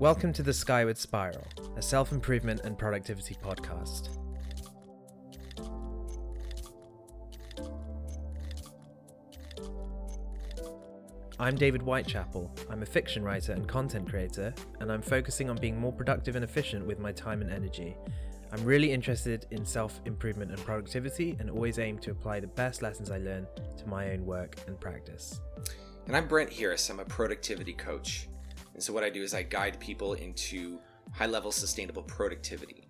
Welcome to the Skyward Spiral, a self improvement and productivity podcast. I'm David Whitechapel. I'm a fiction writer and content creator, and I'm focusing on being more productive and efficient with my time and energy. I'm really interested in self improvement and productivity and always aim to apply the best lessons I learn to my own work and practice. And I'm Brent Huras. I'm a productivity coach. And so what I do is I guide people into high level sustainable productivity.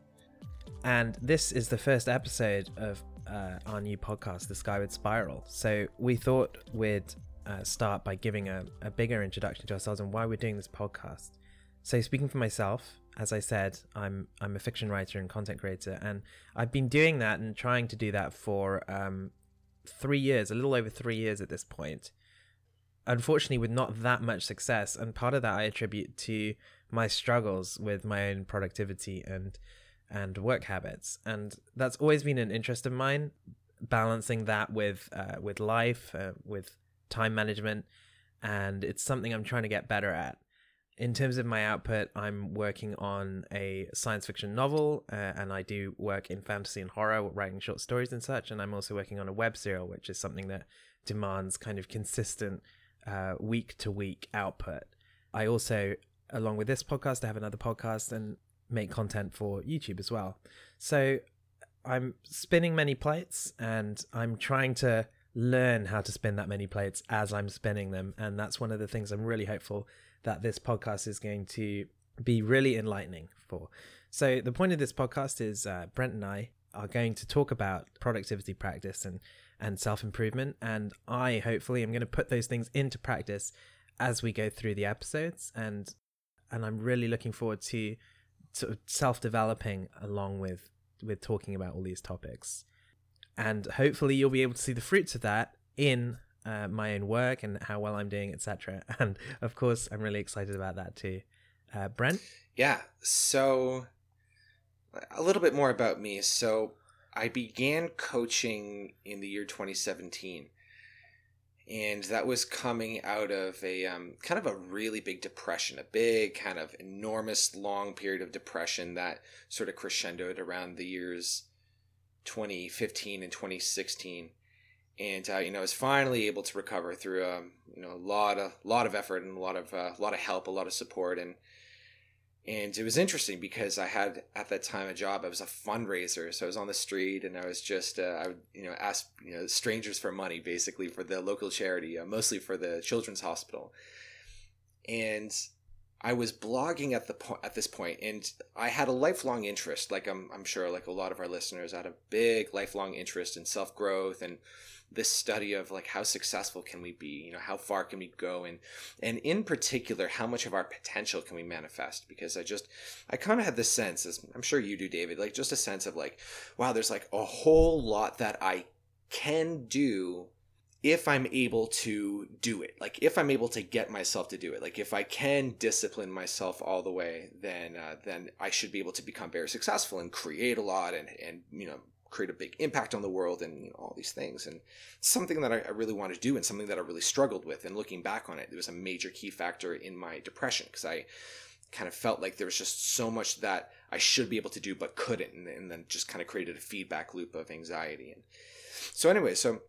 And this is the first episode of uh, our new podcast, The Skyward Spiral. So we thought we'd uh, start by giving a, a bigger introduction to ourselves and why we're doing this podcast. So speaking for myself, as I said, I'm I'm a fiction writer and content creator, and I've been doing that and trying to do that for um, three years, a little over three years at this point unfortunately with not that much success and part of that i attribute to my struggles with my own productivity and and work habits. And that's always been an interest of mine balancing that with uh, with life uh, with time management and it's something i'm trying to get better at. In terms of my output i'm working on a science fiction novel uh, and i do work in fantasy and horror writing short stories and such and i'm also working on a web serial which is something that demands kind of consistent uh, week to week output. I also, along with this podcast, I have another podcast and make content for YouTube as well. So I'm spinning many plates and I'm trying to learn how to spin that many plates as I'm spinning them. And that's one of the things I'm really hopeful that this podcast is going to be really enlightening for. So the point of this podcast is uh, Brent and I are going to talk about productivity practice and and self improvement. And I hopefully am going to put those things into practice as we go through the episodes. And and I'm really looking forward to sort of self developing along with with talking about all these topics. And hopefully you'll be able to see the fruits of that in uh, my own work and how well I'm doing, etc. And of course, I'm really excited about that too. Uh, Brent? Yeah. So a little bit more about me. So I began coaching in the year 2017. And that was coming out of a um, kind of a really big depression, a big, kind of enormous, long period of depression that sort of crescendoed around the years 2015 and 2016. And uh, you know, I was finally able to recover through um, you know a lot of lot of effort and a lot of uh, a lot of help, a lot of support, and and it was interesting because I had at that time a job. I was a fundraiser, so I was on the street and I was just uh, I would you know ask you know strangers for money basically for the local charity, uh, mostly for the children's hospital, and I was blogging at the po- at this point, and I had a lifelong interest. Like I'm I'm sure like a lot of our listeners, had a big lifelong interest in self growth and this study of like how successful can we be? You know how far can we go? And and in particular how much of our potential can we manifest? Because i just i kind of had this sense as i'm sure you do david like just a sense of like wow there's like a whole lot that i can do if I'm able to do it, like if I'm able to get myself to do it, like if I can discipline myself all the way, then uh, then I should be able to become very successful and create a lot and and you know create a big impact on the world and you know, all these things. And something that I, I really wanted to do and something that I really struggled with. And looking back on it, it was a major key factor in my depression because I kind of felt like there was just so much that I should be able to do but couldn't. And, and then just kind of created a feedback loop of anxiety. And so, anyway, so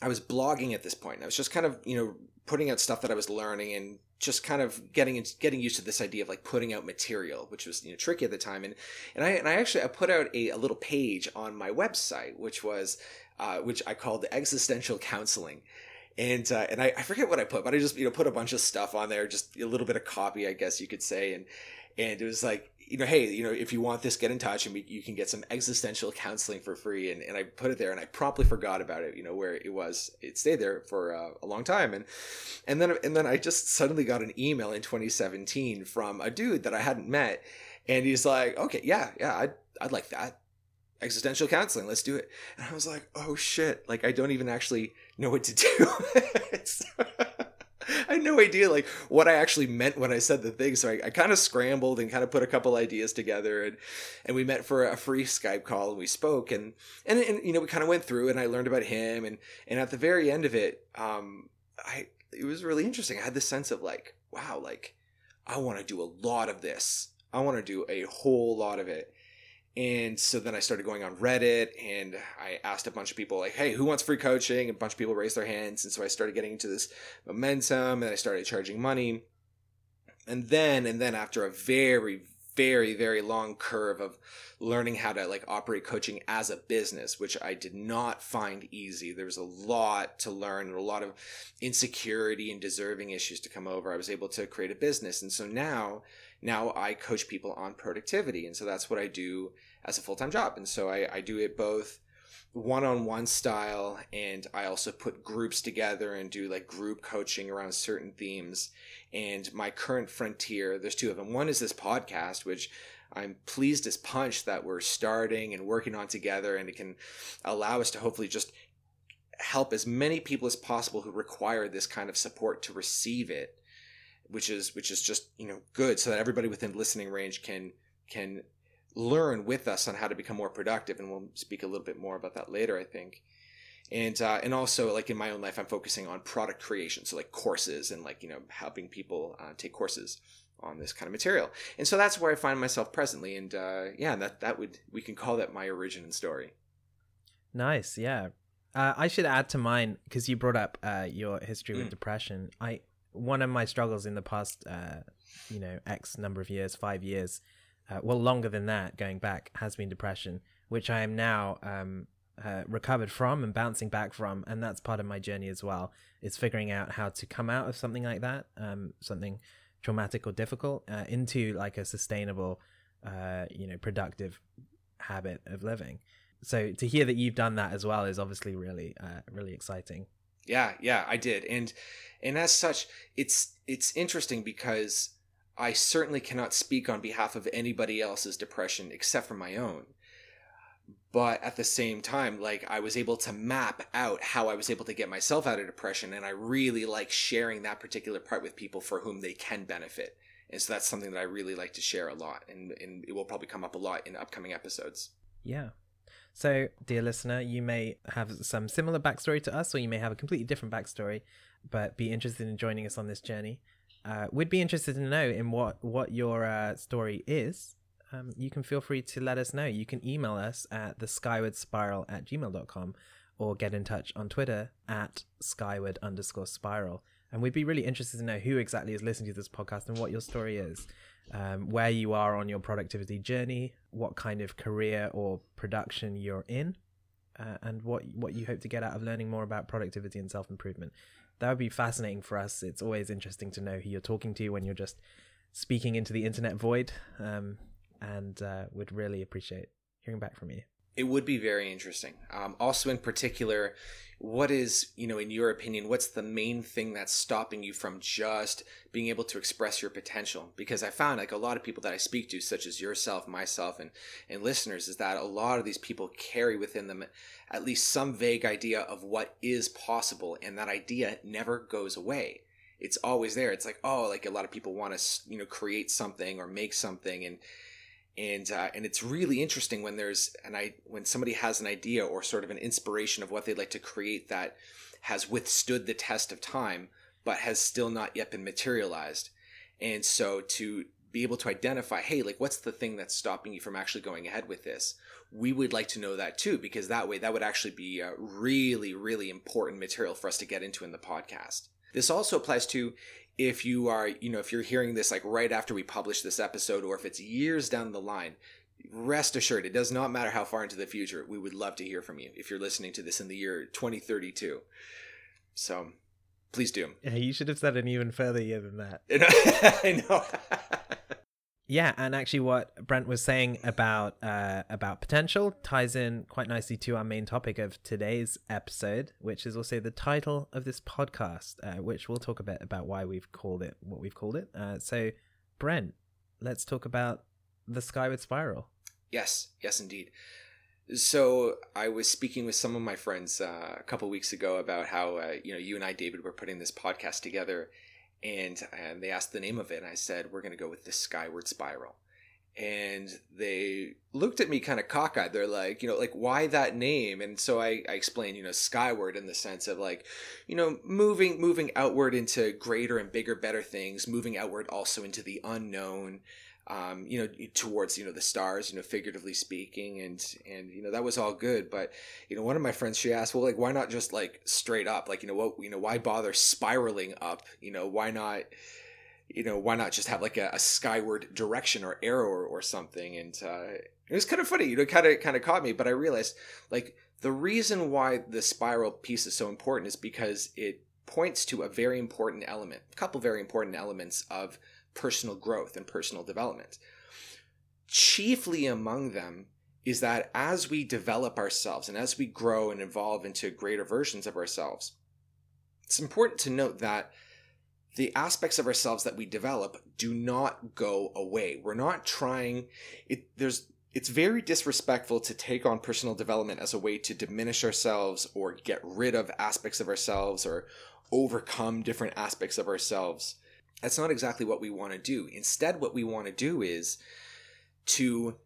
I was blogging at this point. I was just kind of, you know, putting out stuff that I was learning and just kind of getting getting used to this idea of like putting out material, which was you know tricky at the time. And and I and I actually I put out a, a little page on my website, which was uh, which I called existential counseling. And uh, and I, I forget what I put, but I just you know put a bunch of stuff on there, just a little bit of copy, I guess you could say, and and it was like you know, hey, you know, if you want this, get in touch and we, you can get some existential counseling for free. And, and I put it there and I promptly forgot about it, you know, where it was, it stayed there for uh, a long time. And, and then, and then I just suddenly got an email in 2017 from a dude that I hadn't met. And he's like, okay, yeah, yeah, I'd, I'd like that existential counseling. Let's do it. And I was like, oh shit. Like, I don't even actually know what to do. I had no idea like what I actually meant when I said the thing. So I, I kind of scrambled and kind of put a couple ideas together and and we met for a free Skype call and we spoke and and, and you know we kind of went through and I learned about him and and at the very end of it, um, I it was really interesting. I had this sense of like, wow, like I want to do a lot of this. I want to do a whole lot of it. And so then I started going on Reddit and I asked a bunch of people, like, hey, who wants free coaching? A bunch of people raised their hands. And so I started getting into this momentum and I started charging money. And then, and then after a very, very, very long curve of learning how to like operate coaching as a business, which I did not find easy. There was a lot to learn, and a lot of insecurity and deserving issues to come over. I was able to create a business. And so now, now I coach people on productivity. And so that's what I do as a full time job. And so I, I do it both one on one style and I also put groups together and do like group coaching around certain themes. And my current frontier, there's two of them. One is this podcast, which I'm pleased as punch that we're starting and working on together and it can allow us to hopefully just help as many people as possible who require this kind of support to receive it which is which is just you know good so that everybody within listening range can can learn with us on how to become more productive and we'll speak a little bit more about that later i think. And uh, and also like in my own life i'm focusing on product creation so like courses and like you know helping people uh, take courses on this kind of material. And so that's where i find myself presently and uh, yeah that that would we can call that my origin and story. Nice yeah. Uh, i should add to mine because you brought up uh, your history with mm. depression. I one of my struggles in the past uh, you know x number of years five years uh, well, longer than that, going back, has been depression, which I am now um, uh, recovered from and bouncing back from, and that's part of my journey as well. Is figuring out how to come out of something like that, um, something traumatic or difficult, uh, into like a sustainable, uh, you know, productive habit of living. So to hear that you've done that as well is obviously really, uh, really exciting. Yeah, yeah, I did, and and as such, it's it's interesting because I certainly cannot speak on behalf of anybody else's depression except for my own. But at the same time, like I was able to map out how I was able to get myself out of depression, and I really like sharing that particular part with people for whom they can benefit. And so that's something that I really like to share a lot, and, and it will probably come up a lot in upcoming episodes. Yeah. So, dear listener, you may have some similar backstory to us, or you may have a completely different backstory, but be interested in joining us on this journey uh, we'd be interested to know in what what your uh, story is. Um, you can feel free to let us know. You can email us at the skyward spiral at gmail.com or get in touch on Twitter at skyward underscore spiral. And we'd be really interested to know who exactly is listening to this podcast and what your story is, um, where you are on your productivity journey, what kind of career or production you're in, uh, and what what you hope to get out of learning more about productivity and self improvement that would be fascinating for us. It's always interesting to know who you're talking to when you're just speaking into the internet void, um, and uh, would really appreciate hearing back from you. It would be very interesting. Um, also, in particular, what is, you know, in your opinion, what's the main thing that's stopping you from just being able to express your potential? Because I found like a lot of people that I speak to, such as yourself, myself, and, and listeners, is that a lot of these people carry within them at least some vague idea of what is possible, and that idea never goes away. It's always there. It's like, oh, like a lot of people want to, you know, create something or make something, and and uh, and it's really interesting when there's an I when somebody has an idea or sort of an inspiration of what they'd like to create that has withstood the test of time but has still not yet been materialized. And so to be able to identify hey like what's the thing that's stopping you from actually going ahead with this? We would like to know that too because that way that would actually be a really really important material for us to get into in the podcast. This also applies to if you are, you know, if you're hearing this like right after we publish this episode or if it's years down the line, rest assured it does not matter how far into the future. We would love to hear from you if you're listening to this in the year 2032. So please do. Yeah, you should have said an even further year than that. I know. yeah, and actually, what Brent was saying about uh, about potential ties in quite nicely to our main topic of today's episode, which is also the title of this podcast, uh, which we'll talk a bit about why we've called it what we've called it. Uh, so, Brent, let's talk about the Skyward Spiral. Yes, yes, indeed. So I was speaking with some of my friends uh, a couple weeks ago about how uh, you know you and I, David, were putting this podcast together, and and they asked the name of it and i said we're going to go with the skyward spiral and they looked at me kind of cockeyed. They're like, you know, like why that name? And so I, I explained, you know, skyward in the sense of like, you know, moving moving outward into greater and bigger, better things, moving outward also into the unknown, um, you know, towards you know the stars, you know, figuratively speaking, and and you know that was all good. But you know, one of my friends she asked, well, like why not just like straight up, like you know what, you know, why bother spiraling up? You know, why not? you know, why not just have like a, a skyward direction or arrow or, or something? And uh, it was kind of funny, you know, kind of kind of caught me. But I realized like the reason why the spiral piece is so important is because it points to a very important element, a couple very important elements of personal growth and personal development. Chiefly among them is that as we develop ourselves and as we grow and evolve into greater versions of ourselves, it's important to note that the aspects of ourselves that we develop do not go away. We're not trying it there's it's very disrespectful to take on personal development as a way to diminish ourselves or get rid of aspects of ourselves or overcome different aspects of ourselves. That's not exactly what we want to do. Instead, what we want to do is to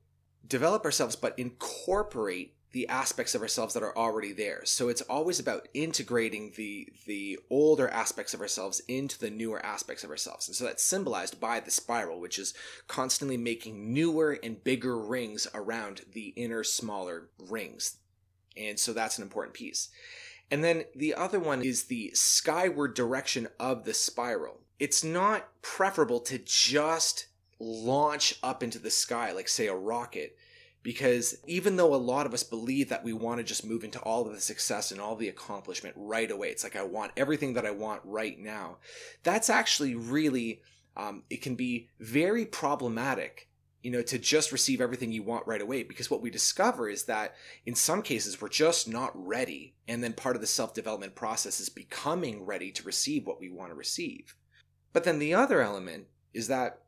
develop ourselves but incorporate the aspects of ourselves that are already there. So it's always about integrating the the older aspects of ourselves into the newer aspects of ourselves. And so that's symbolized by the spiral, which is constantly making newer and bigger rings around the inner smaller rings. And so that's an important piece. And then the other one is the skyward direction of the spiral. It's not preferable to just launch up into the sky like say a rocket because even though a lot of us believe that we want to just move into all of the success and all the accomplishment right away, it's like I want everything that I want right now. That's actually really, um, it can be very problematic you know, to just receive everything you want right away. Because what we discover is that in some cases we're just not ready. And then part of the self development process is becoming ready to receive what we want to receive. But then the other element is that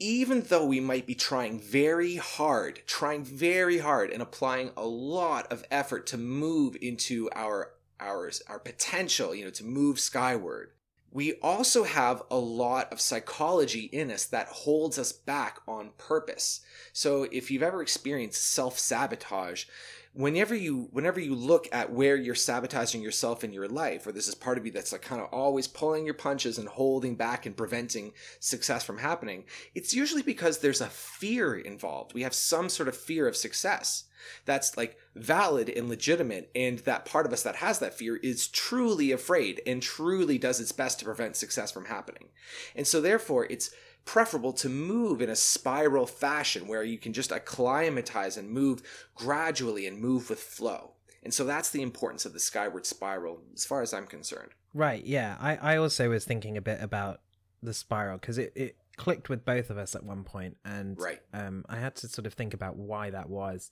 even though we might be trying very hard, trying very hard and applying a lot of effort to move into our ours, our potential, you know, to move skyward, we also have a lot of psychology in us that holds us back on purpose. So if you've ever experienced self-sabotage, whenever you whenever you look at where you're sabotaging yourself in your life or this is part of you that's like kind of always pulling your punches and holding back and preventing success from happening it's usually because there's a fear involved. We have some sort of fear of success that's like valid and legitimate and that part of us that has that fear is truly afraid and truly does its best to prevent success from happening. And so therefore it's preferable to move in a spiral fashion where you can just acclimatize and move gradually and move with flow. And so that's the importance of the skyward spiral as far as I'm concerned. Right, yeah. I, I also was thinking a bit about the spiral because it, it clicked with both of us at one point and right. um, I had to sort of think about why that was.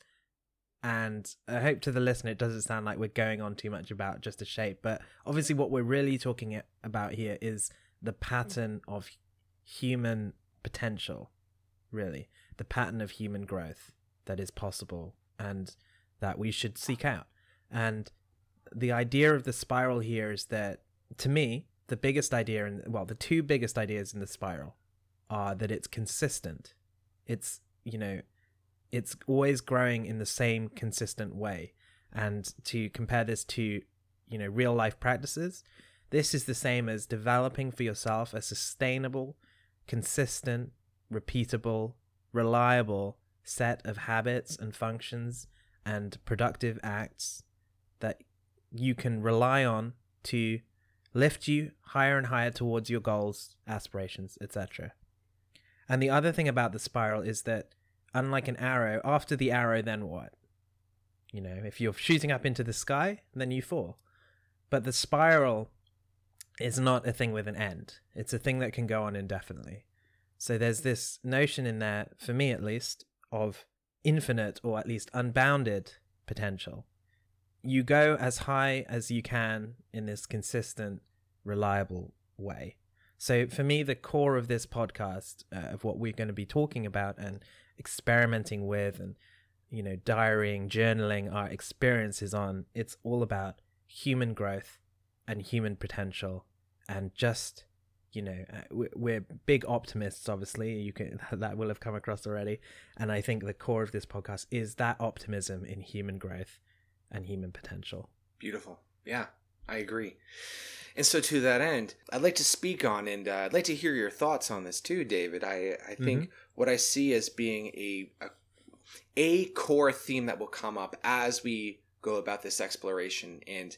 And I hope to the listener it doesn't sound like we're going on too much about just a shape, but obviously what we're really talking about here is the pattern of human potential, really, the pattern of human growth that is possible and that we should seek out. And the idea of the spiral here is that, to me, the biggest idea, and well, the two biggest ideas in the spiral are that it's consistent. It's, you know, it's always growing in the same consistent way. And to compare this to, you know, real life practices, this is the same as developing for yourself a sustainable, consistent, repeatable, reliable set of habits and functions and productive acts that you can rely on to lift you higher and higher towards your goals, aspirations, etc. And the other thing about the spiral is that, unlike an arrow, after the arrow, then what? You know, if you're shooting up into the sky, then you fall. But the spiral is not a thing with an end. It's a thing that can go on indefinitely. So there's this notion in there, for me at least, of infinite or at least unbounded potential. You go as high as you can in this consistent, reliable way. So for me, the core of this podcast, uh, of what we're going to be talking about and experimenting with and, you know, diarying, journaling our experiences on, it's all about human growth and human potential and just you know uh, we're big optimists obviously. You can that will have come across already. And i think the core of this podcast is that optimism in human growth and human potential. Beautiful. Yeah i agree. And so to that end i'd like to speak on and uh, i'd like to hear your thoughts on this too david. I i think mm-hmm. what i see as being a, a a core theme that will come up as we go about this exploration and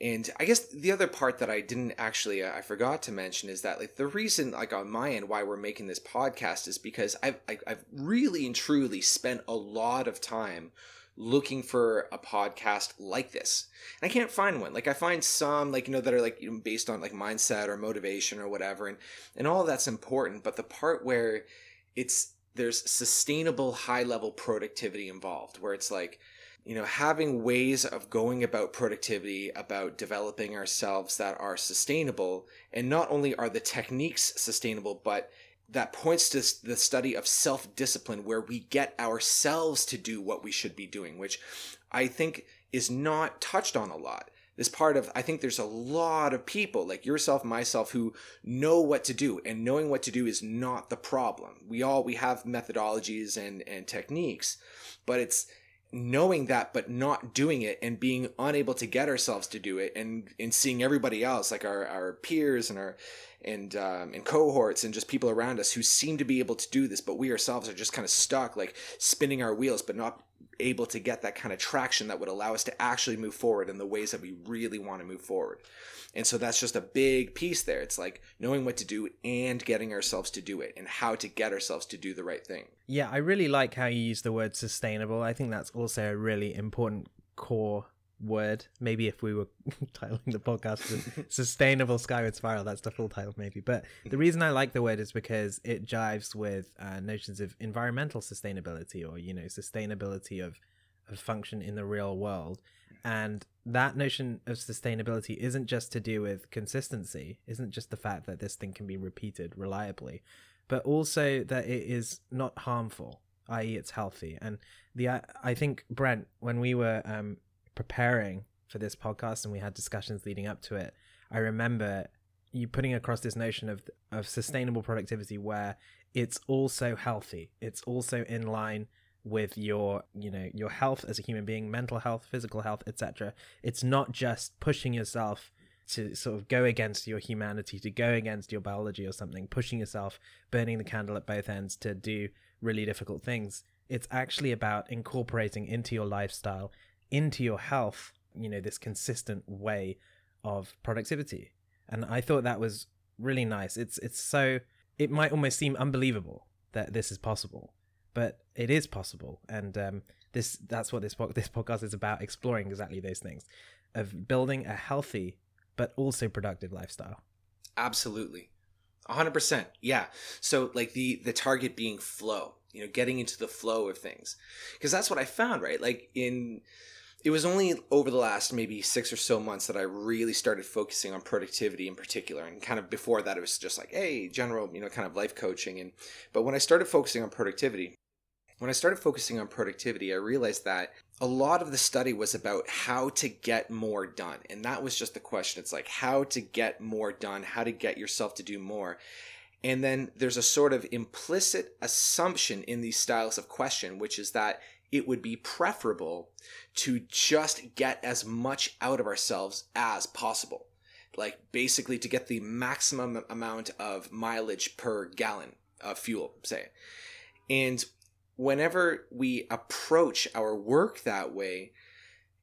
and I guess the other part that I didn't actually uh, I forgot to mention is that like the reason like on my end why we're making this podcast is because I've I, have i have really and truly spent a lot of time looking for a podcast like this. And i can't find one. Like i find some like you know that are like you know, based on like mindset or motivation or whatever and and all that's important but the part where it's there's sustainable high level productivity involved where it's like you know having ways of going about productivity about developing ourselves that are sustainable and not only are the techniques sustainable but that points to the study of self-discipline where we get ourselves to do what we should be doing which i think is not touched on a lot. This part of i think there's a lot of people like yourself myself who know what to do and knowing what to do is not the problem. We all we have methodologies and and techniques but it's knowing that but not doing it and being unable to get ourselves to do it and and seeing everybody else like our our peers and our and um, and cohorts and just people around us who seem to be able to do this but we ourselves are just kind of stuck like spinning our wheels but not able to get that kind of traction that would allow us to actually move forward in the ways that we really want to move forward and so that's just a big piece there. It's like knowing what to do and getting ourselves to do it and how to get ourselves to do the right thing. Yeah, I really like how you use the word sustainable. I think that's also a really important core word. Maybe if we were titling the podcast Sustainable Skyward Spiral, that's the full title, maybe. But the reason I like the word is because it jives with uh, notions of environmental sustainability or, you know, sustainability of, of function in the real world. And that notion of sustainability isn't just to do with consistency, isn't just the fact that this thing can be repeated reliably, but also that it is not harmful, i.e., it's healthy. And the I think Brent, when we were um, preparing for this podcast and we had discussions leading up to it, I remember you putting across this notion of of sustainable productivity where it's also healthy, it's also in line with your you know your health as a human being mental health physical health etc it's not just pushing yourself to sort of go against your humanity to go against your biology or something pushing yourself burning the candle at both ends to do really difficult things. It's actually about incorporating into your lifestyle into your health you know this consistent way of productivity and i thought that was really nice it's it's so it might almost seem unbelievable that this is possible but it is possible, and um, this that's what this this podcast is about exploring exactly those things of building a healthy but also productive lifestyle. Absolutely. 100%. Yeah. So like the the target being flow, you know, getting into the flow of things. Cuz that's what I found, right? Like in it was only over the last maybe six or so months that I really started focusing on productivity in particular. And kind of before that, it was just like, hey, general, you know, kind of life coaching. And but when I started focusing on productivity, when I started focusing on productivity, I realized that a lot of the study was about how to get more done. And that was just the question. It's like how to get more done, how to get yourself to do more. And then there's a sort of implicit assumption in these styles of question, which is that it would be preferable to just get as much out of ourselves as possible. Like basically to get the maximum amount of mileage per gallon of fuel, say. And whenever we approach our work that way,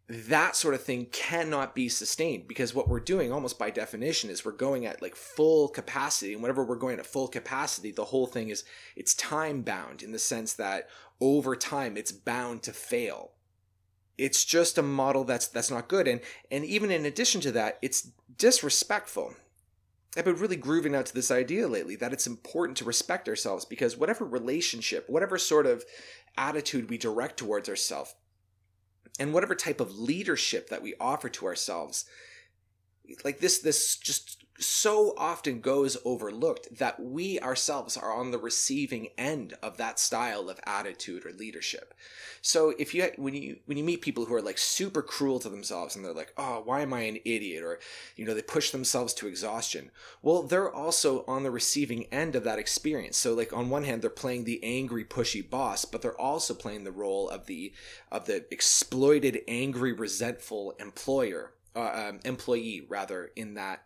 that sort of thing cannot be sustained because what we're doing almost by definition is we're going at like full capacity and whenever we're going at full capacity the whole thing is it's time bound in the sense that over time it's bound to fail. It's just a model that's that's not good and and even in addition to that it's disrespectful. I've been really grooving out to this idea lately that it's important to respect ourselves because whatever relationship, whatever sort of attitude we direct towards ourselves, and whatever type of leadership that we offer to ourselves, like this, this just so often goes overlooked that we ourselves are on the receiving end of that style of attitude or leadership. So if you when you when you meet people who are like super cruel to themselves and they're like, "Oh, why am I an idiot?" or you know, they push themselves to exhaustion. Well, they're also on the receiving end of that experience. So like on one hand, they're playing the angry pushy boss, but they're also playing the role of the of the exploited angry resentful employer uh, um, employee rather in that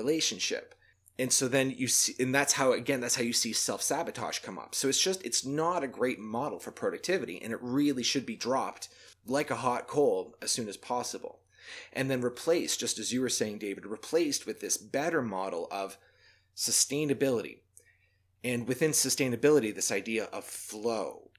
relationship. And so then you see and that's how again that's how you see self-sabotage come up. So it's just it's not a great model for productivity and it really should be dropped like a hot coal as soon as possible. And then replaced just as you were saying david replaced with this better model of sustainability. And within sustainability this idea of flow.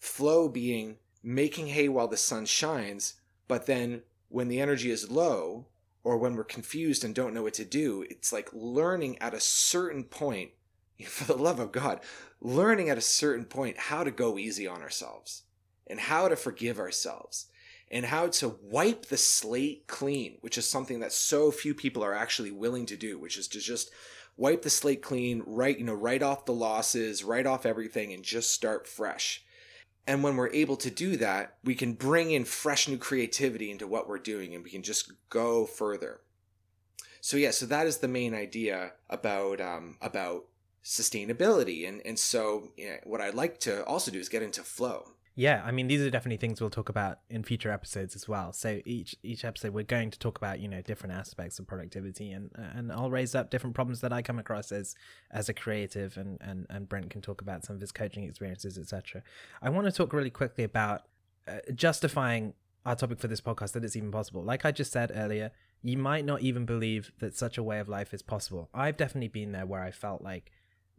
Flow being making hay while the sun shines but then when the energy is low or when we're confused and don't know what to do, it's like learning at a certain point, for the love of God, learning at a certain point how to go easy on ourselves and how to forgive ourselves and how to wipe the slate clean, which is something that so few people are actually willing to do, which is to just wipe the slate clean, right, you know, write off the losses, write off everything and just start fresh. And when we're able to do that, we can bring in fresh new creativity into what we're doing and we can just go further. So yeah, so that is the main idea about um, about sustainability. And and so you know, what I'd like to also do is get into flow yeah i mean these are definitely things we'll talk about in future episodes as well. So each each episode we're going to talk about you know different aspects of productivity and and i'll raise up different problems that i come across as as a creative and and, and brent can talk about some of his coaching experiences etc i want to talk really quickly about uh, justifying our topic for this podcast that it's even possible. Like i just said earlier you might not even believe that such a way of life is possible. I've definitely been there where i felt like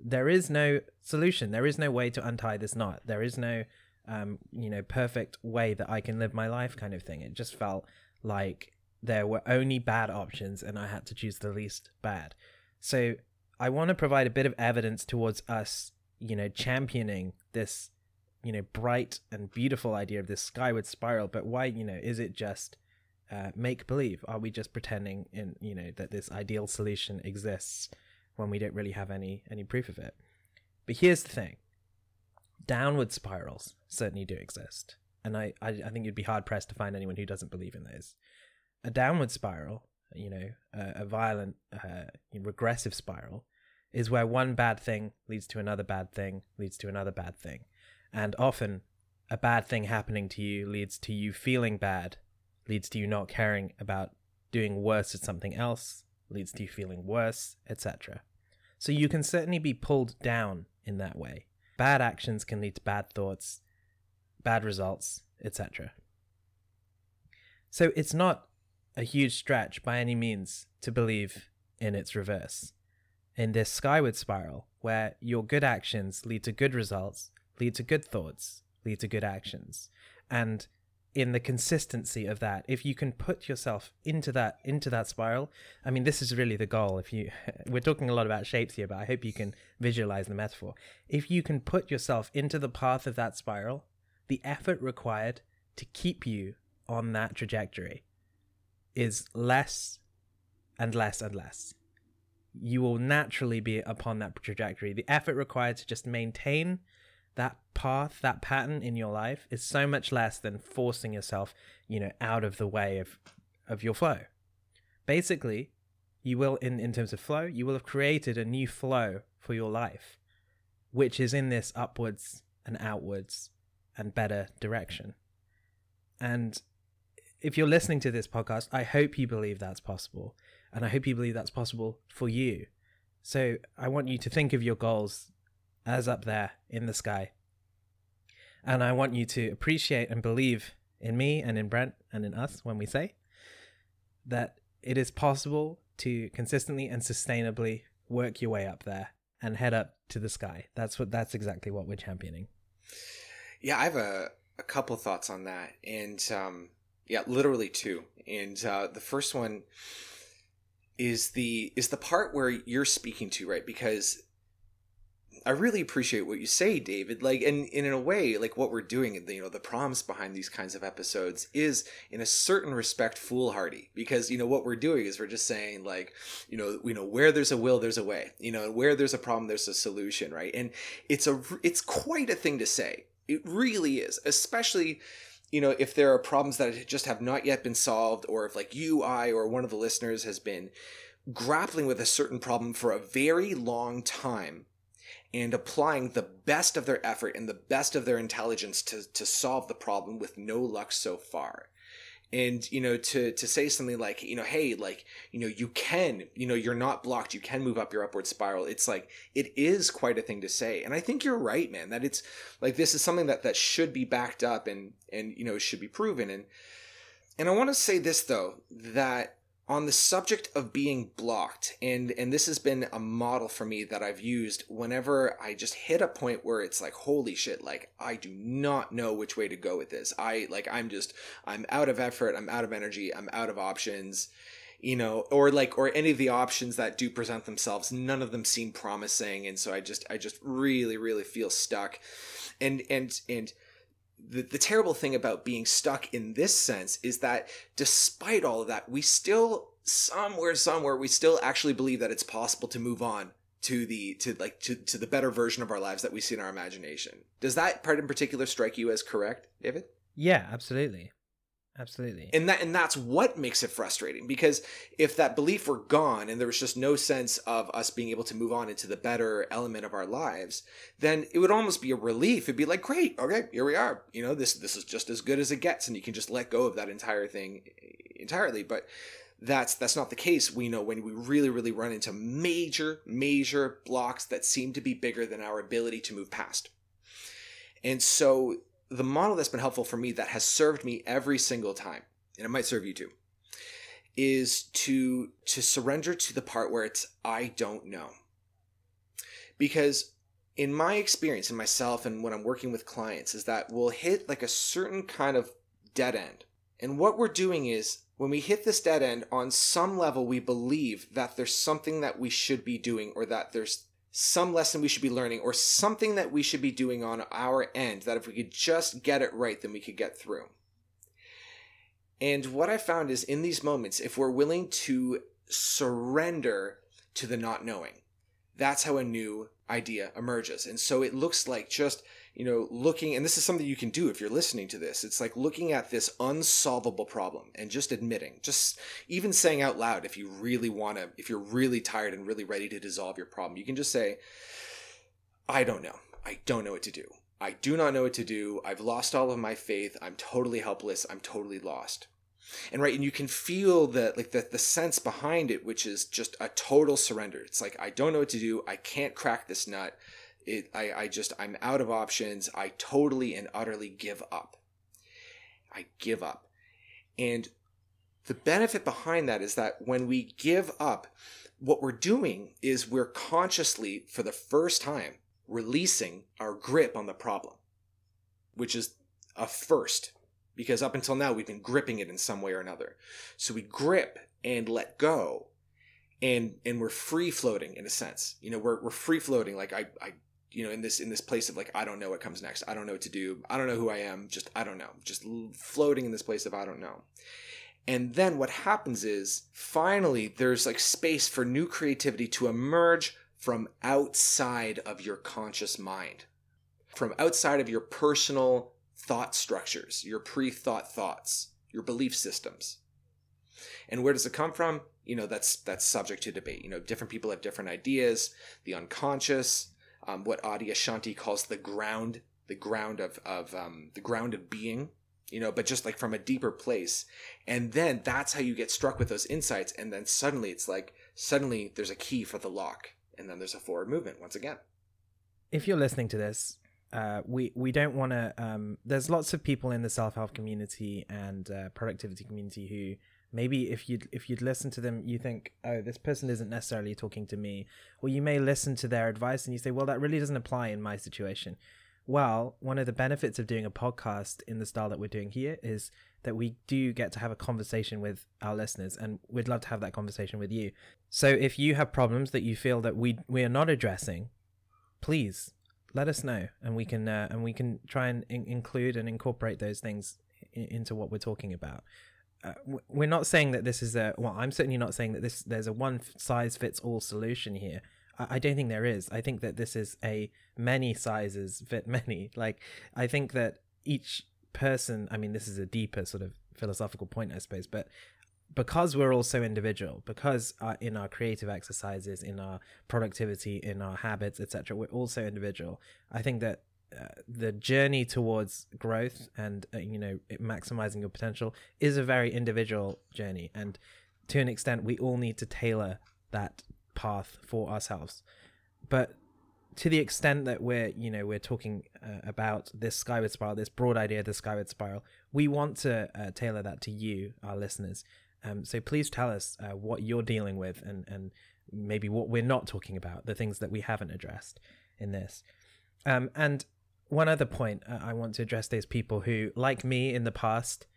there is no solution. There is no way to untie this knot. There is no um, you know, perfect way that I can live my life kind of thing. It just felt like there were only bad options and I had to choose the least bad. So I want to provide a bit of evidence towards us, you know, championing this, you know, bright and beautiful idea of this skyward spiral. But why, you know, is it just uh, make believe? Are we just pretending in, you know, that this ideal solution exists when we don't really have any any proof of it? But here's the thing downward spirals certainly do exist. And I, I, I think you'd be hard pressed to find anyone who doesn't believe in those. A downward spiral, you know, a, a violent, uh, regressive spiral, is where one bad thing leads to another bad thing, leads to another bad thing. And often, a bad thing happening to you leads to you feeling bad, leads to you not caring about doing worse at something else, leads to you feeling worse, etc. So you can certainly be pulled down in that way. Bad actions can lead to bad thoughts, bad results, etc. So it's not a huge stretch by any means to believe in its reverse. In this skyward spiral, where your good actions lead to good results, lead to good thoughts, lead to good actions. And in the consistency of that. If you can put yourself into that into that spiral i mean this is really the goal. If you we're talking a lot about shapes here but i hope you can visualize the metaphor. If you can put yourself into the path of that spiral the effort required to keep you on that trajectory is less and less and less. You will naturally be upon that trajectory. The effort required to just maintain that path, that pattern in your life is so much less than forcing yourself, you know, out of the way of of your flow. Basically, you will in in terms of flow, you will have created a new flow for your life, which is in this upwards and outwards and better direction. And if you're listening to this podcast, I hope you believe that's possible. And I hope you believe that's possible for you. So I want you to think of your goals as up there in the sky. And I want you to appreciate and believe in me and in Brent and in us when we say that it is possible to consistently and sustainably work your way up there and head up to the sky. That's what that's exactly what we're championing. Yeah, I have a, a couple thoughts on that. And um yeah, literally two. And uh the first one is the is the part where you're speaking to, right? Because I really appreciate what you say, David. Like, and, and in a way, like what we're doing, you know, the promise behind these kinds of episodes is, in a certain respect, foolhardy. Because you know what we're doing is we're just saying, like, you know, you know, where there's a will, there's a way. You know, where there's a problem, there's a solution, right? And it's a, it's quite a thing to say. It really is, especially you know, if there are problems that just have not yet been solved, or if like you, I, or one of the listeners has been grappling with a certain problem for a very long time and applying the best of their effort and the best of their intelligence to, to solve the problem with no luck so far. And you know to to say something like you know hey like you know you can you know you're not blocked you can move up your upward spiral. It's like it is quite a thing to say. And i think you're right man that it's like this is something that that should be backed up and and you know should be proven. And and i want to say this though that on the subject of being blocked and and this has been a model for me that I've used whenever I just hit a point where it's like holy shit like I do not know which way to go with this. I like I'm just I'm out of effort I'm out of energy I'm out of options you know or like or any of the options that do present themselves none of them seem promising and so I just I just really really feel stuck. And and and the, the terrible thing about being stuck in this sense is that despite all of that, we still somewhere somewhere we still actually believe that it's possible to move on to the to like to, to the better version of our lives that we see in our imagination. Does that part in particular strike you as correct, David? Yeah, absolutely absolutely. And that and that's what makes it frustrating because if that belief were gone and there was just no sense of us being able to move on into the better element of our lives then it would almost be a relief. It'd be like great okay here we are. You know this this is just as good as it gets and you can just let go of that entire thing entirely. But that's that's not the case. We know when we really really run into major major blocks that seem to be bigger than our ability to move past. And so the model that's been helpful for me that has served me every single time, and it might serve you too, is to to surrender to the part where it's I don't know. Because in my experience in myself and when I'm working with clients is that we'll hit like a certain kind of dead end. And what we're doing is when we hit this dead end on some level we believe that there's something that we should be doing or that there's some lesson we should be learning or something that we should be doing on our end that if we could just get it right, then we could get through. And what I found is in these moments, if we're willing to surrender to the not knowing, that's how a new idea emerges. And so it looks like just you know, looking, and this is something you can do if you're listening to this. It's like looking at this unsolvable problem and just admitting, just even saying out loud, if you really want to, if you're really tired and really ready to dissolve your problem, you can just say, I don't know. I don't know what to do. I do not know what to do. I've lost all of my faith. I'm totally helpless. I'm totally lost. And right, and you can feel the like the, the sense behind it, which is just a total surrender. It's like I don't know what to do. I can't crack this nut it I, I just i'm out of options. I totally and utterly give up. I give up. And the benefit behind that is that when we give up what we're doing is we're consciously for the first time releasing our grip on the problem which is a first because up until now we've been gripping it in some way or another. So we grip and let go and and we're free floating in a sense. You know we're, we're free floating. Like I, I you know in this in this place of like i don't know what comes next. I don't know what to do. I don't know who i am. Just i don't know. Just floating in this place of i don't know. And then what happens is finally there's like space for new creativity to emerge from outside of your conscious mind. From outside of your personal thought structures your pre-thought thoughts your belief systems. And where does it come from? You know that's that's subject to debate. You know different people have different ideas. The unconscious um, what Adyashanti calls the ground, the ground of of um, the ground of being, you know, but just like from a deeper place. And then that's how you get struck with those insights, and then suddenly it's like suddenly there's a key for the lock, and then there's a forward movement once again. If you're listening to this, uh, we we don't want to. Um, there's lots of people in the self help community and uh, productivity community who maybe if you'd if you'd listen to them you think oh this person isn't necessarily talking to me. Or you may listen to their advice and you say well that really doesn't apply in my situation. Well one of the benefits of doing a podcast in the style that we're doing here is that we do get to have a conversation with our listeners and we'd love to have that conversation with you. So if you have problems that you feel that we we are not addressing please let us know, and we can uh, and we can try and in- include and incorporate those things into what we're talking about. Uh, we're not saying that this is a well. I'm certainly not saying that this there's a one size fits all solution here. I, I don't think there is. I think that this is a many sizes fit many. Like I think that each person. I mean, this is a deeper sort of philosophical point, I suppose, but because we're all so individual, because uh, in our creative exercises, in our productivity, in our habits, etc., we're all so individual. I think that the journey towards growth and uh, you know maximizing your potential is a very individual journey, and to an extent, we all need to tailor that path for ourselves. But to the extent that we're you know we're talking uh, about this skyward spiral, this broad idea of the skyward spiral, we want to uh, tailor that to you, our listeners. Um, so please tell us uh, what you're dealing with and, and maybe what we're not talking about, the things that we haven't addressed in this. Um, and one other point uh, I want to address those people who, like me in the past,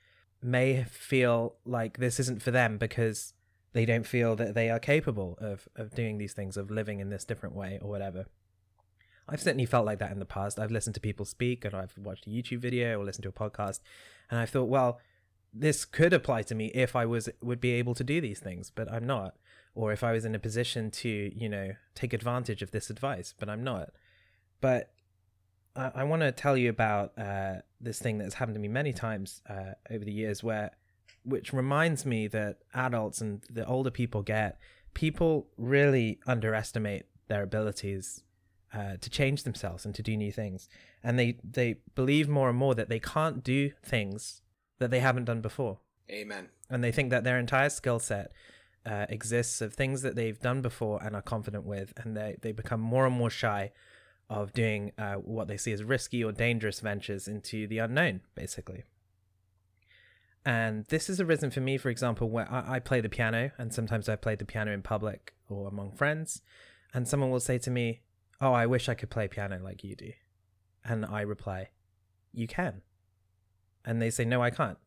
may feel like this isn't for them because they don't feel that they are capable of, of doing these things, of living in this different way or whatever. I've certainly felt like that in the past. I've listened to people speak and I've watched a YouTube video or listened to a podcast, and I thought, well, this could apply to me if I was would be able to do these things, but I'm not. Or if I was in a position to, you know, take advantage of this advice, but I'm not. But I, I want to tell you about uh, this thing that's happened to me many times uh, over the years, where which reminds me that adults and the older people get, people really underestimate their abilities uh, to change themselves and to do new things, and they they believe more and more that they can't do things that they haven't done before. Amen. And they think that their entire skill set uh, exists of things that they've done before and are confident with, and they they become more and more shy of doing uh, what they see as risky or dangerous ventures into the unknown, basically. And this has arisen for me, for example, where I, I play the piano, and sometimes I play the piano in public or among friends, and someone will say to me, "Oh, I wish I could play piano like you do," and I reply, "You can." and they say no i can't.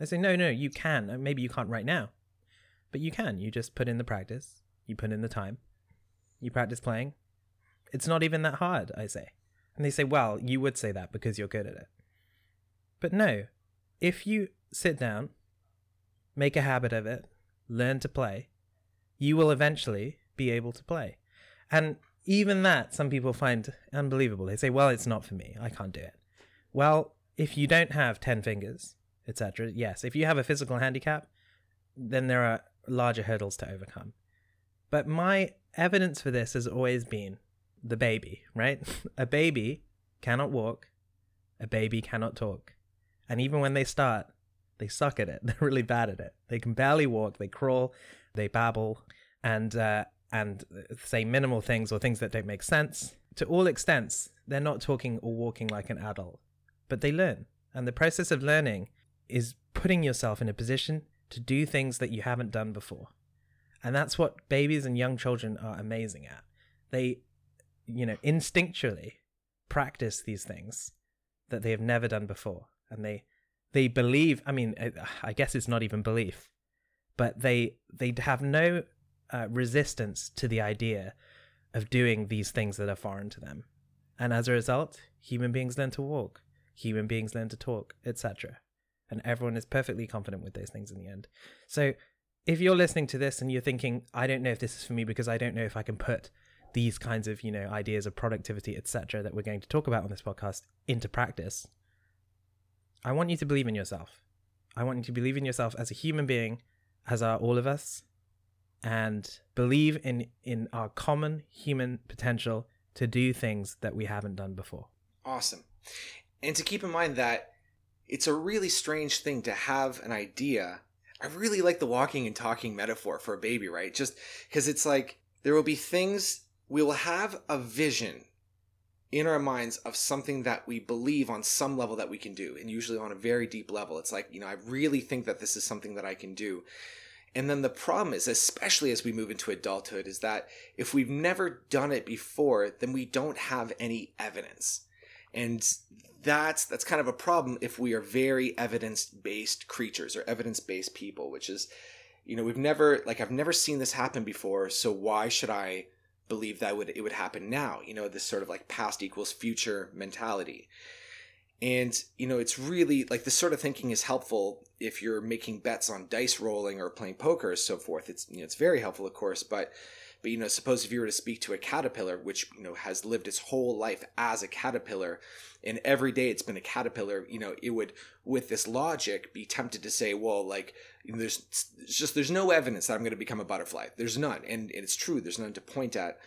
I say no no you can. Maybe you can't right now but you can. You just put in the practice. You put in the time. You practice playing it's not even that hard i say. And they say well you would say that because you're good at it. But no if you sit down make a habit of it learn to play you will eventually be able to play. And even that some people find unbelievable. They say well it's not for me. I can't do it. Well if you don't have 10 fingers, etc., yes, if you have a physical handicap, then there are larger hurdles to overcome. But my evidence for this has always been the baby, right? a baby cannot walk, a baby cannot talk. And even when they start, they suck at it. They're really bad at it. They can barely walk, they crawl, they babble, and uh, and say minimal things or things that don't make sense. To all extents, they're not talking or walking like an adult but they learn. And the process of learning is putting yourself in a position to do things that you haven't done before. And that's what babies and young children are amazing at. They, you know, instinctually practice these things that they have never done before. And they, they believe, I mean, I guess it's not even belief, but they, they have no uh, resistance to the idea of doing these things that are foreign to them. And as a result, human beings learn to walk human beings learn to talk, etc. And everyone is perfectly confident with those things in the end. So if you're listening to this and you're thinking, I don't know if this is for me because I don't know if I can put these kinds of, you know, ideas of productivity, etc., that we're going to talk about on this podcast into practice, I want you to believe in yourself. I want you to believe in yourself as a human being, as are all of us, and believe in in our common human potential to do things that we haven't done before. Awesome. And to keep in mind that it's a really strange thing to have an idea. I really like the walking and talking metaphor for a baby, right? Just because it's like there will be things, we will have a vision in our minds of something that we believe on some level that we can do, and usually on a very deep level. It's like, you know, I really think that this is something that I can do. And then the problem is, especially as we move into adulthood, is that if we've never done it before, then we don't have any evidence. And that's that's kind of a problem if we are very evidence-based creatures or evidence-based people, which is you know, we've never like I've never seen this happen before, so why should I believe that would it would happen now. You know, this sort of like past equals future mentality. And you know, it's really like this sort of thinking is helpful if you're making bets on dice rolling or playing poker or so forth. It's you know, it's very helpful, of course, but but you know, suppose if you were to speak to a caterpillar, which you know has lived its whole life as a caterpillar, and every day it's been a caterpillar, you know, it would, with this logic, be tempted to say, well, like you know, there's just there's no evidence that I'm going to become a butterfly. There's none, and, and it's true. There's none to point at.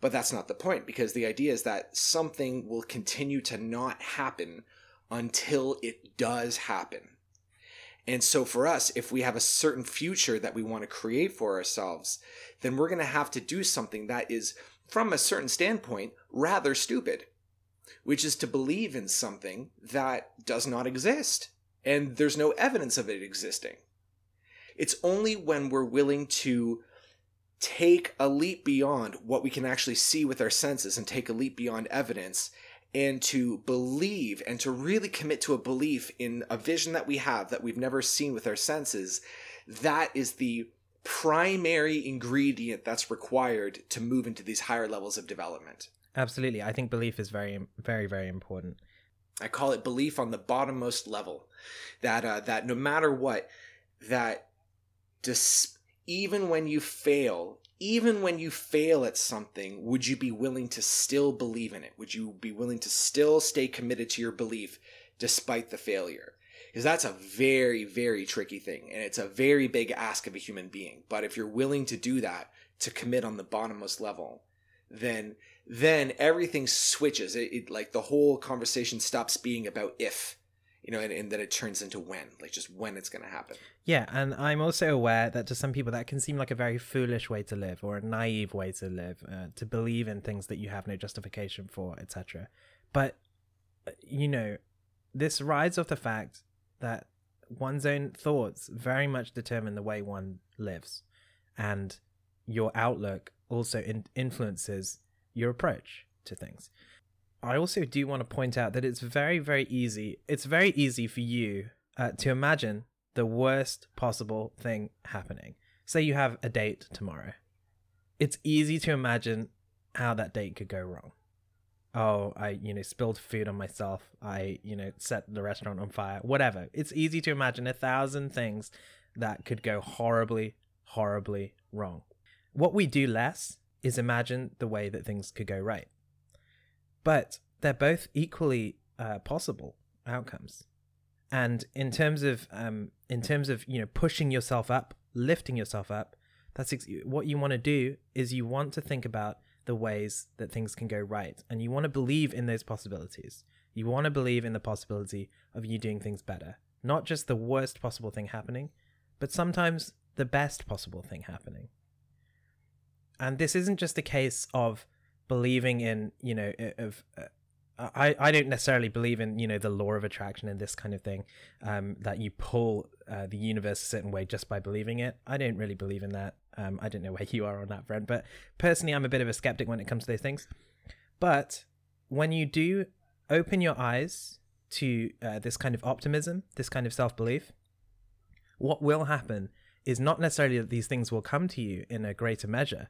But that's not the point because the idea is that something will continue to not happen until it does happen. And so for us, if we have a certain future that we want to create for ourselves, then we're going to have to do something that is, from a certain standpoint, rather stupid, which is to believe in something that does not exist. And there's no evidence of it existing. It's only when we're willing to take a leap beyond what we can actually see with our senses and take a leap beyond evidence and to believe and to really commit to a belief in a vision that we have that we've never seen with our senses, that is the primary ingredient that's required to move into these higher levels of development. Absolutely. I think belief is very, very, very important. I call it belief on the bottommost level. That uh, that no matter what, that dis- even when you fail, even when you fail at something, would you be willing to still believe in it? Would you be willing to still stay committed to your belief despite the failure? Because that's a very, very tricky thing. And it's a very big ask of a human being. But if you're willing to do that, to commit on the bottommost level, then then everything switches. It, it like the whole conversation stops being about if you know, and, and then it turns into when, like just when it's going to happen. Yeah, and I'm also aware that to some people that can seem like a very foolish way to live or a naive way to live, uh, to believe in things that you have no justification for, etc. But uh, you know, this rides off the fact that one's own thoughts very much determine the way one lives, and your outlook also in- influences your approach to things. I also do want to point out that it's very, very easy. It's very easy for you uh, to imagine the worst possible thing happening. Say you have a date tomorrow. It's easy to imagine how that date could go wrong. Oh, I, you know, spilled food on myself. I, you know, set the restaurant on fire. Whatever. It's easy to imagine a thousand things that could go horribly, horribly wrong. What we do less is imagine the way that things could go right but they're both equally uh, possible outcomes. And in terms of um, in terms of you know pushing yourself up, lifting yourself up, that's ex- what you want to do. Is you want to think about the ways that things can go right, and you want to believe in those possibilities. You want to believe in the possibility of you doing things better, not just the worst possible thing happening, but sometimes the best possible thing happening. And this isn't just a case of believing in you know of uh, I, I don't necessarily believe in you know the law of attraction and this kind of thing um, that you pull uh, the universe a certain way just by believing it. I don't really believe in that. Um, i don't know where you are on that front but personally i'm a bit of a skeptic when it comes to those things. But when you do open your eyes to uh, this kind of optimism this kind of self-belief what will happen is not necessarily that these things will come to you in a greater measure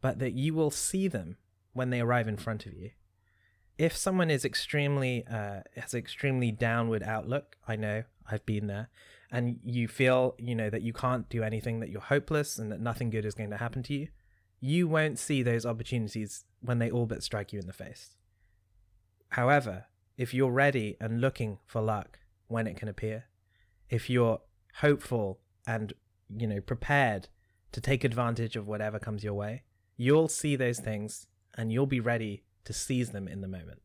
but that you will see them when they arrive in front of you. If someone is extremely uh, has extremely downward outlook, I know I've been there, and you feel you know that you can't do anything, that you're hopeless, and that nothing good is going to happen to you, you won't see those opportunities when they all but strike you in the face. However, if you're ready and looking for luck when it can appear, if you're hopeful and you know prepared to take advantage of whatever comes your way, you'll see those things and you'll be ready to seize them in the moment.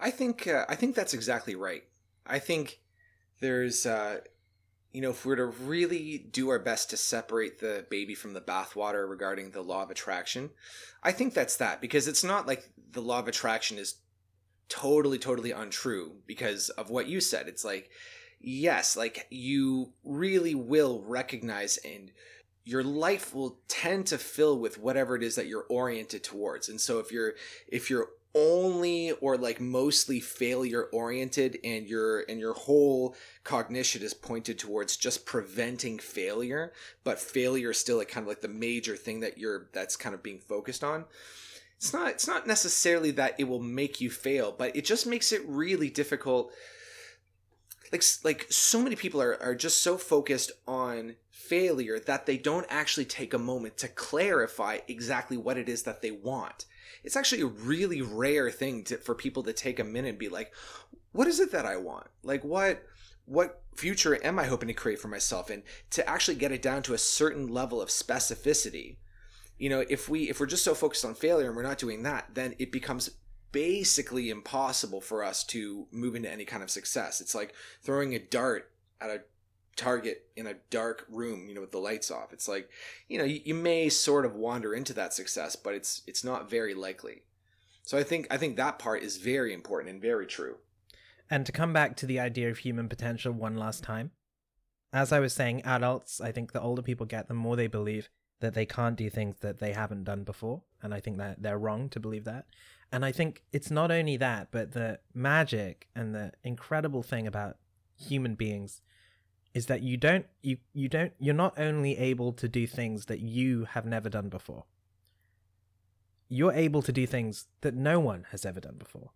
I think uh, I think that's exactly right. I think there's uh, you know if we're to really do our best to separate the baby from the bathwater regarding the law of attraction, I think that's that because it's not like the law of attraction is totally totally untrue because of what you said. It's like yes, like you really will recognize and your life will tend to fill with whatever it is that you're oriented towards. And so if you're if you're only or like mostly failure oriented and your and your whole cognition is pointed towards just preventing failure but failure is still like kind of like the major thing that you're that's kind of being focused on it's not it's not necessarily that it will make you fail but it just makes it really difficult like like so many people are, are just so focused on failure that they don't actually take a moment to clarify exactly what it is that they want. It's actually a really rare thing to, for people to take a minute and be like what is it that i want? Like what what future am i hoping to create for myself? And to actually get it down to a certain level of specificity you know if we if we're just so focused on failure and we're not doing that then it becomes basically impossible for us to move into any kind of success. It's like throwing a dart at a target in a dark room you know with the lights off. It's like you know you, you may sort of wander into that success but it's it's not very likely. So i think i think that part is very important and very true. And to come back to the idea of human potential one last time as i was saying adults i think the older people get the more they believe that they can't do things that they haven't done before. And i think that they're wrong to believe that. And i think it's not only that but the magic and the incredible thing about human beings is that you don't you you don't you're not only able to do things that you have never done before. You're able to do things that no one has ever done before.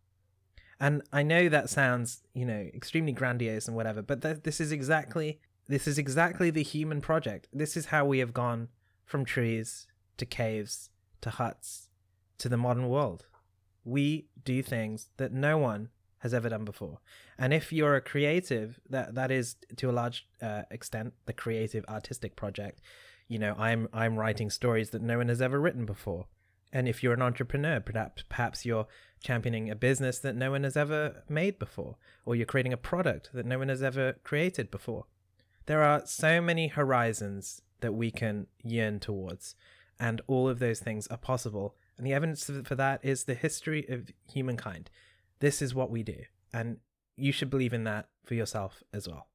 And i know that sounds you know extremely grandiose and whatever but th- this is exactly this is exactly the human project. This is how we have gone from trees to caves to huts to the modern world. We do things that no one has ever done before. And if you're a creative, that that is to a large uh, extent the creative artistic project. You know, I'm I'm writing stories that no one has ever written before. And if you're an entrepreneur, perhaps perhaps you're championing a business that no one has ever made before, or you're creating a product that no one has ever created before. There are so many horizons that we can yearn towards, and all of those things are possible. And the evidence for that is the history of humankind this is what we do. And you should believe in that for yourself as well.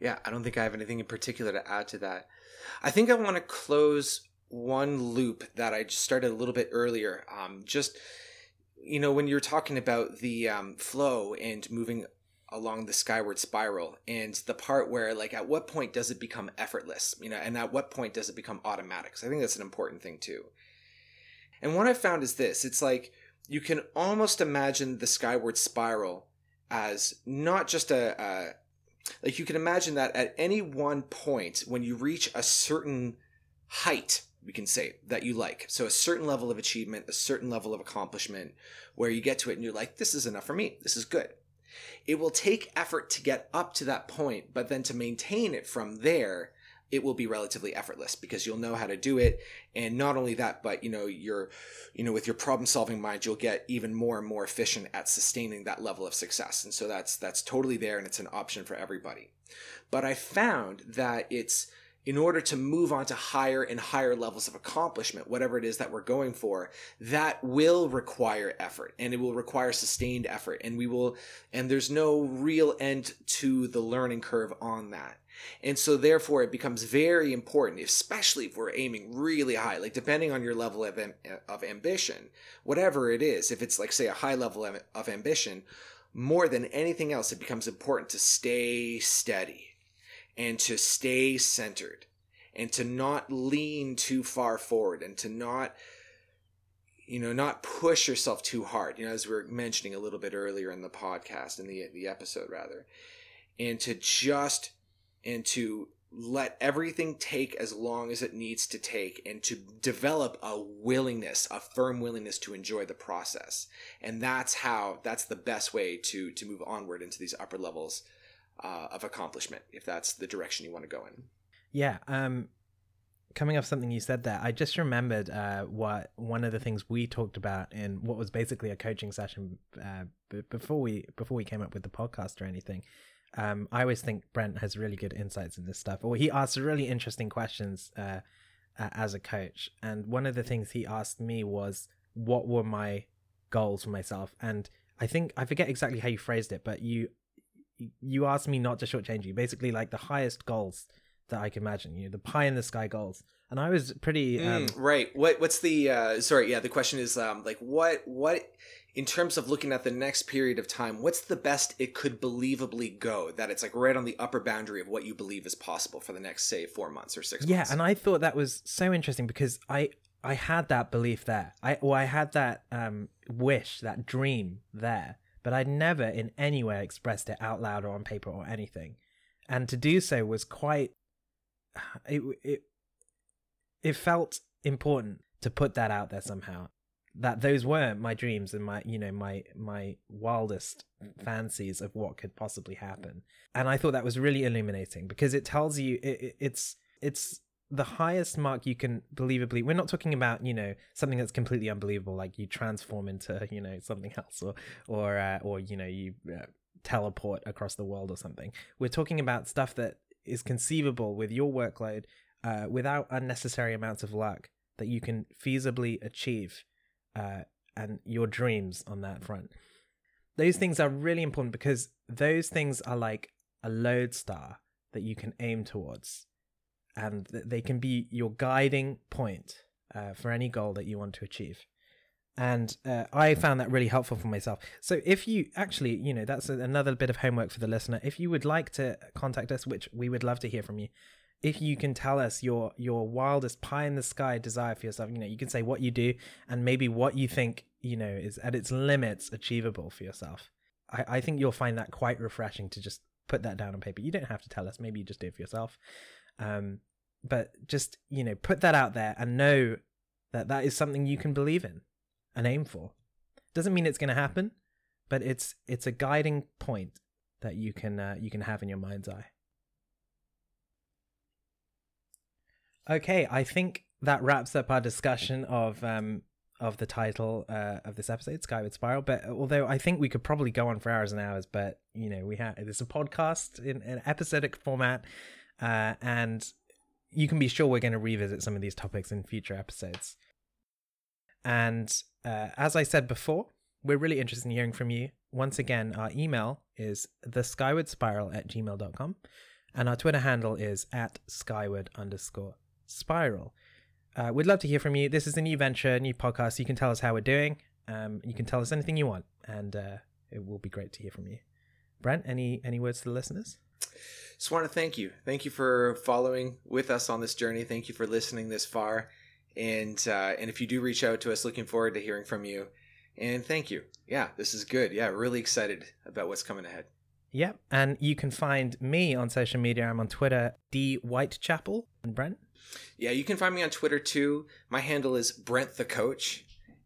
Yeah, I don't think I have anything in particular to add to that. I think I want to close one loop that I just started a little bit earlier. Um, just, you know, when you're talking about the um, flow and moving along the skyward spiral and the part where like at what point does it become effortless you know and at what point does it become automatic so i think that's an important thing too and what i found is this it's like you can almost imagine the skyward spiral as not just a, a like you can imagine that at any one point when you reach a certain height we can say that you like so a certain level of achievement a certain level of accomplishment where you get to it and you're like this is enough for me. This is good. It will take effort to get up to that point but then to maintain it from there it will be relatively effortless because you'll know how to do it and not only that but you know you're you know with your problem solving mind you'll get even more and more efficient at sustaining that level of success and so that's that's totally there and it's an option for everybody but i found that it's in order to move on to higher and higher levels of accomplishment, whatever it is that we're going for, that will require effort and it will require sustained effort. And we will, and there's no real end to the learning curve on that. And so therefore it becomes very important, especially if we're aiming really high, like depending on your level of, of ambition, whatever it is, if it's like say a high level of ambition, more than anything else, it becomes important to stay steady and to stay centered and to not lean too far forward and to not you know not push yourself too hard you know as we were mentioning a little bit earlier in the podcast in the the episode rather and to just and to let everything take as long as it needs to take and to develop a willingness a firm willingness to enjoy the process. And that's how that's the best way to to move onward into these upper levels uh, of accomplishment if that's the direction you want to go in. Yeah um coming off something you said there i just remembered uh what one of the things we talked about in what was basically a coaching session uh, before we before we came up with the podcast or anything um, I always think Brent has really good insights in this stuff, or he asks really interesting questions uh, as a coach. And one of the things he asked me was, "What were my goals for myself?" And I think I forget exactly how you phrased it, but you you asked me not to shortchange you. Basically, like the highest goals that I can imagine. You know, the pie in the sky goals, and I was pretty um, Mm, right. What what's the uh sorry, yeah, the question is um like what what in terms of looking at the next period of time, what's the best it could believably go that it's like right on the upper boundary of what you believe is possible for the next say 4 months or 6 yeah, months. and I thought that was so interesting because I I had that belief there. I or I had that um wish, that dream there, but I'd never in any way expressed it out loud or on paper or anything. And to do so was quite it it it felt important to put that out there somehow. That those were my dreams and my you know my my wildest fancies of what could possibly happen. And I thought that was really illuminating because it tells you it, it, it's it's the highest mark you can believably we're not talking about you know something that's completely unbelievable like you transform into you know something else or or uh, or you know you uh, teleport across the world or something we're talking about stuff that is conceivable with your workload uh, without unnecessary amounts of luck that you can feasibly achieve uh, and your dreams on that front those things are really important because those things are like a lodestar that you can aim towards and they can be your guiding point uh, for any goal that you want to achieve. And uh, I found that really helpful for myself. So if you actually, you know, that's another bit of homework for the listener. If you would like to contact us, which we would love to hear from you, if you can tell us your your wildest pie in the sky desire for yourself, you know, you can say what you do and maybe what you think, you know, is at its limits achievable for yourself. I, I think you'll find that quite refreshing to just put that down on paper. You don't have to tell us. Maybe you just do it for yourself. Um, but just you know put that out there and know that that is something you can believe in and aim for. Doesn't mean it's going to happen but it's it's a guiding point that you can uh, you can have in your mind's eye. Okay i think that wraps up our discussion of um of the title uh, of this episode skyward spiral but although i think we could probably go on for hours and hours but you know we have it's a podcast in an episodic format uh, and you can be sure we're going to revisit some of these topics in future episodes. And uh, as I said before, we're really interested in hearing from you. Once again, our email is the skyward spiral at gmail.com and our Twitter handle is at skyward underscore spiral. Uh, we'd love to hear from you. This is a new venture, a new podcast. You can tell us how we're doing. Um, you can tell us anything you want, and uh, it will be great to hear from you. Brent, any any words to the listeners? Just want to thank you. Thank you for following with us on this journey. Thank you for listening this far. And uh, and if you do reach out to us, looking forward to hearing from you. And thank you. Yeah, this is good. Yeah, really excited about what's coming ahead. Yep. And you can find me on social media. I'm on Twitter, D Whitechapel. And Brent? Yeah, you can find me on Twitter too. My handle is Brent the Coach.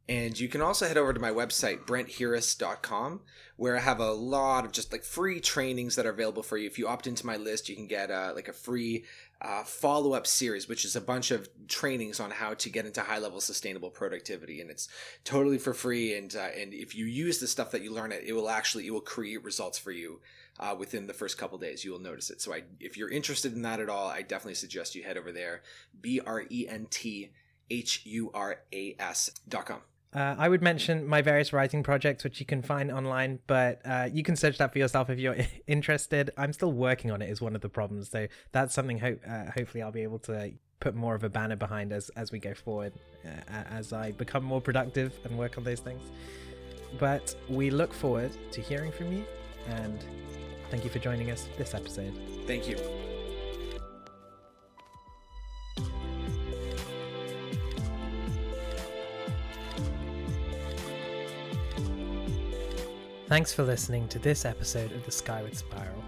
And you can also head over to my website, brenthuras.com, where I have a lot of just like free trainings that are available for you. If you opt into my list, you can get uh, like a free uh, follow up series, which is a bunch of trainings on how to get into high level sustainable productivity. And it's totally for free. And, uh, and if you use the stuff that you learn, it, it will actually, it will create results for you uh, within the first couple days. You will notice it. So I, if you're interested in that at all, I definitely suggest you head over there. B R E N T H U R A S dot com. Uh, I would mention my various writing projects, which you can find online, but uh, you can search that for yourself if you're interested. I'm still working on it, is one of the problems. So that's something. Ho- uh, hopefully, I'll be able to put more of a banner behind as as we go forward, uh, as I become more productive and work on those things. But we look forward to hearing from you, and thank you for joining us this episode. Thank you. Thanks for listening to this episode of The Skyward Spiral.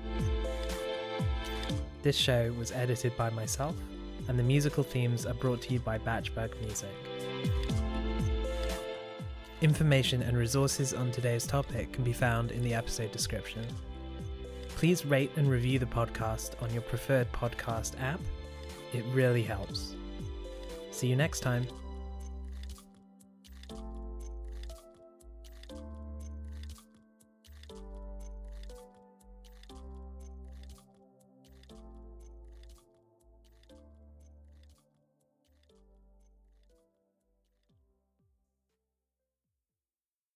This show was edited by myself, and the musical themes are brought to you by Batchberg Music. Information and resources on today's topic can be found in the episode description. Please rate and review the podcast on your preferred podcast app. It really helps. See you next time.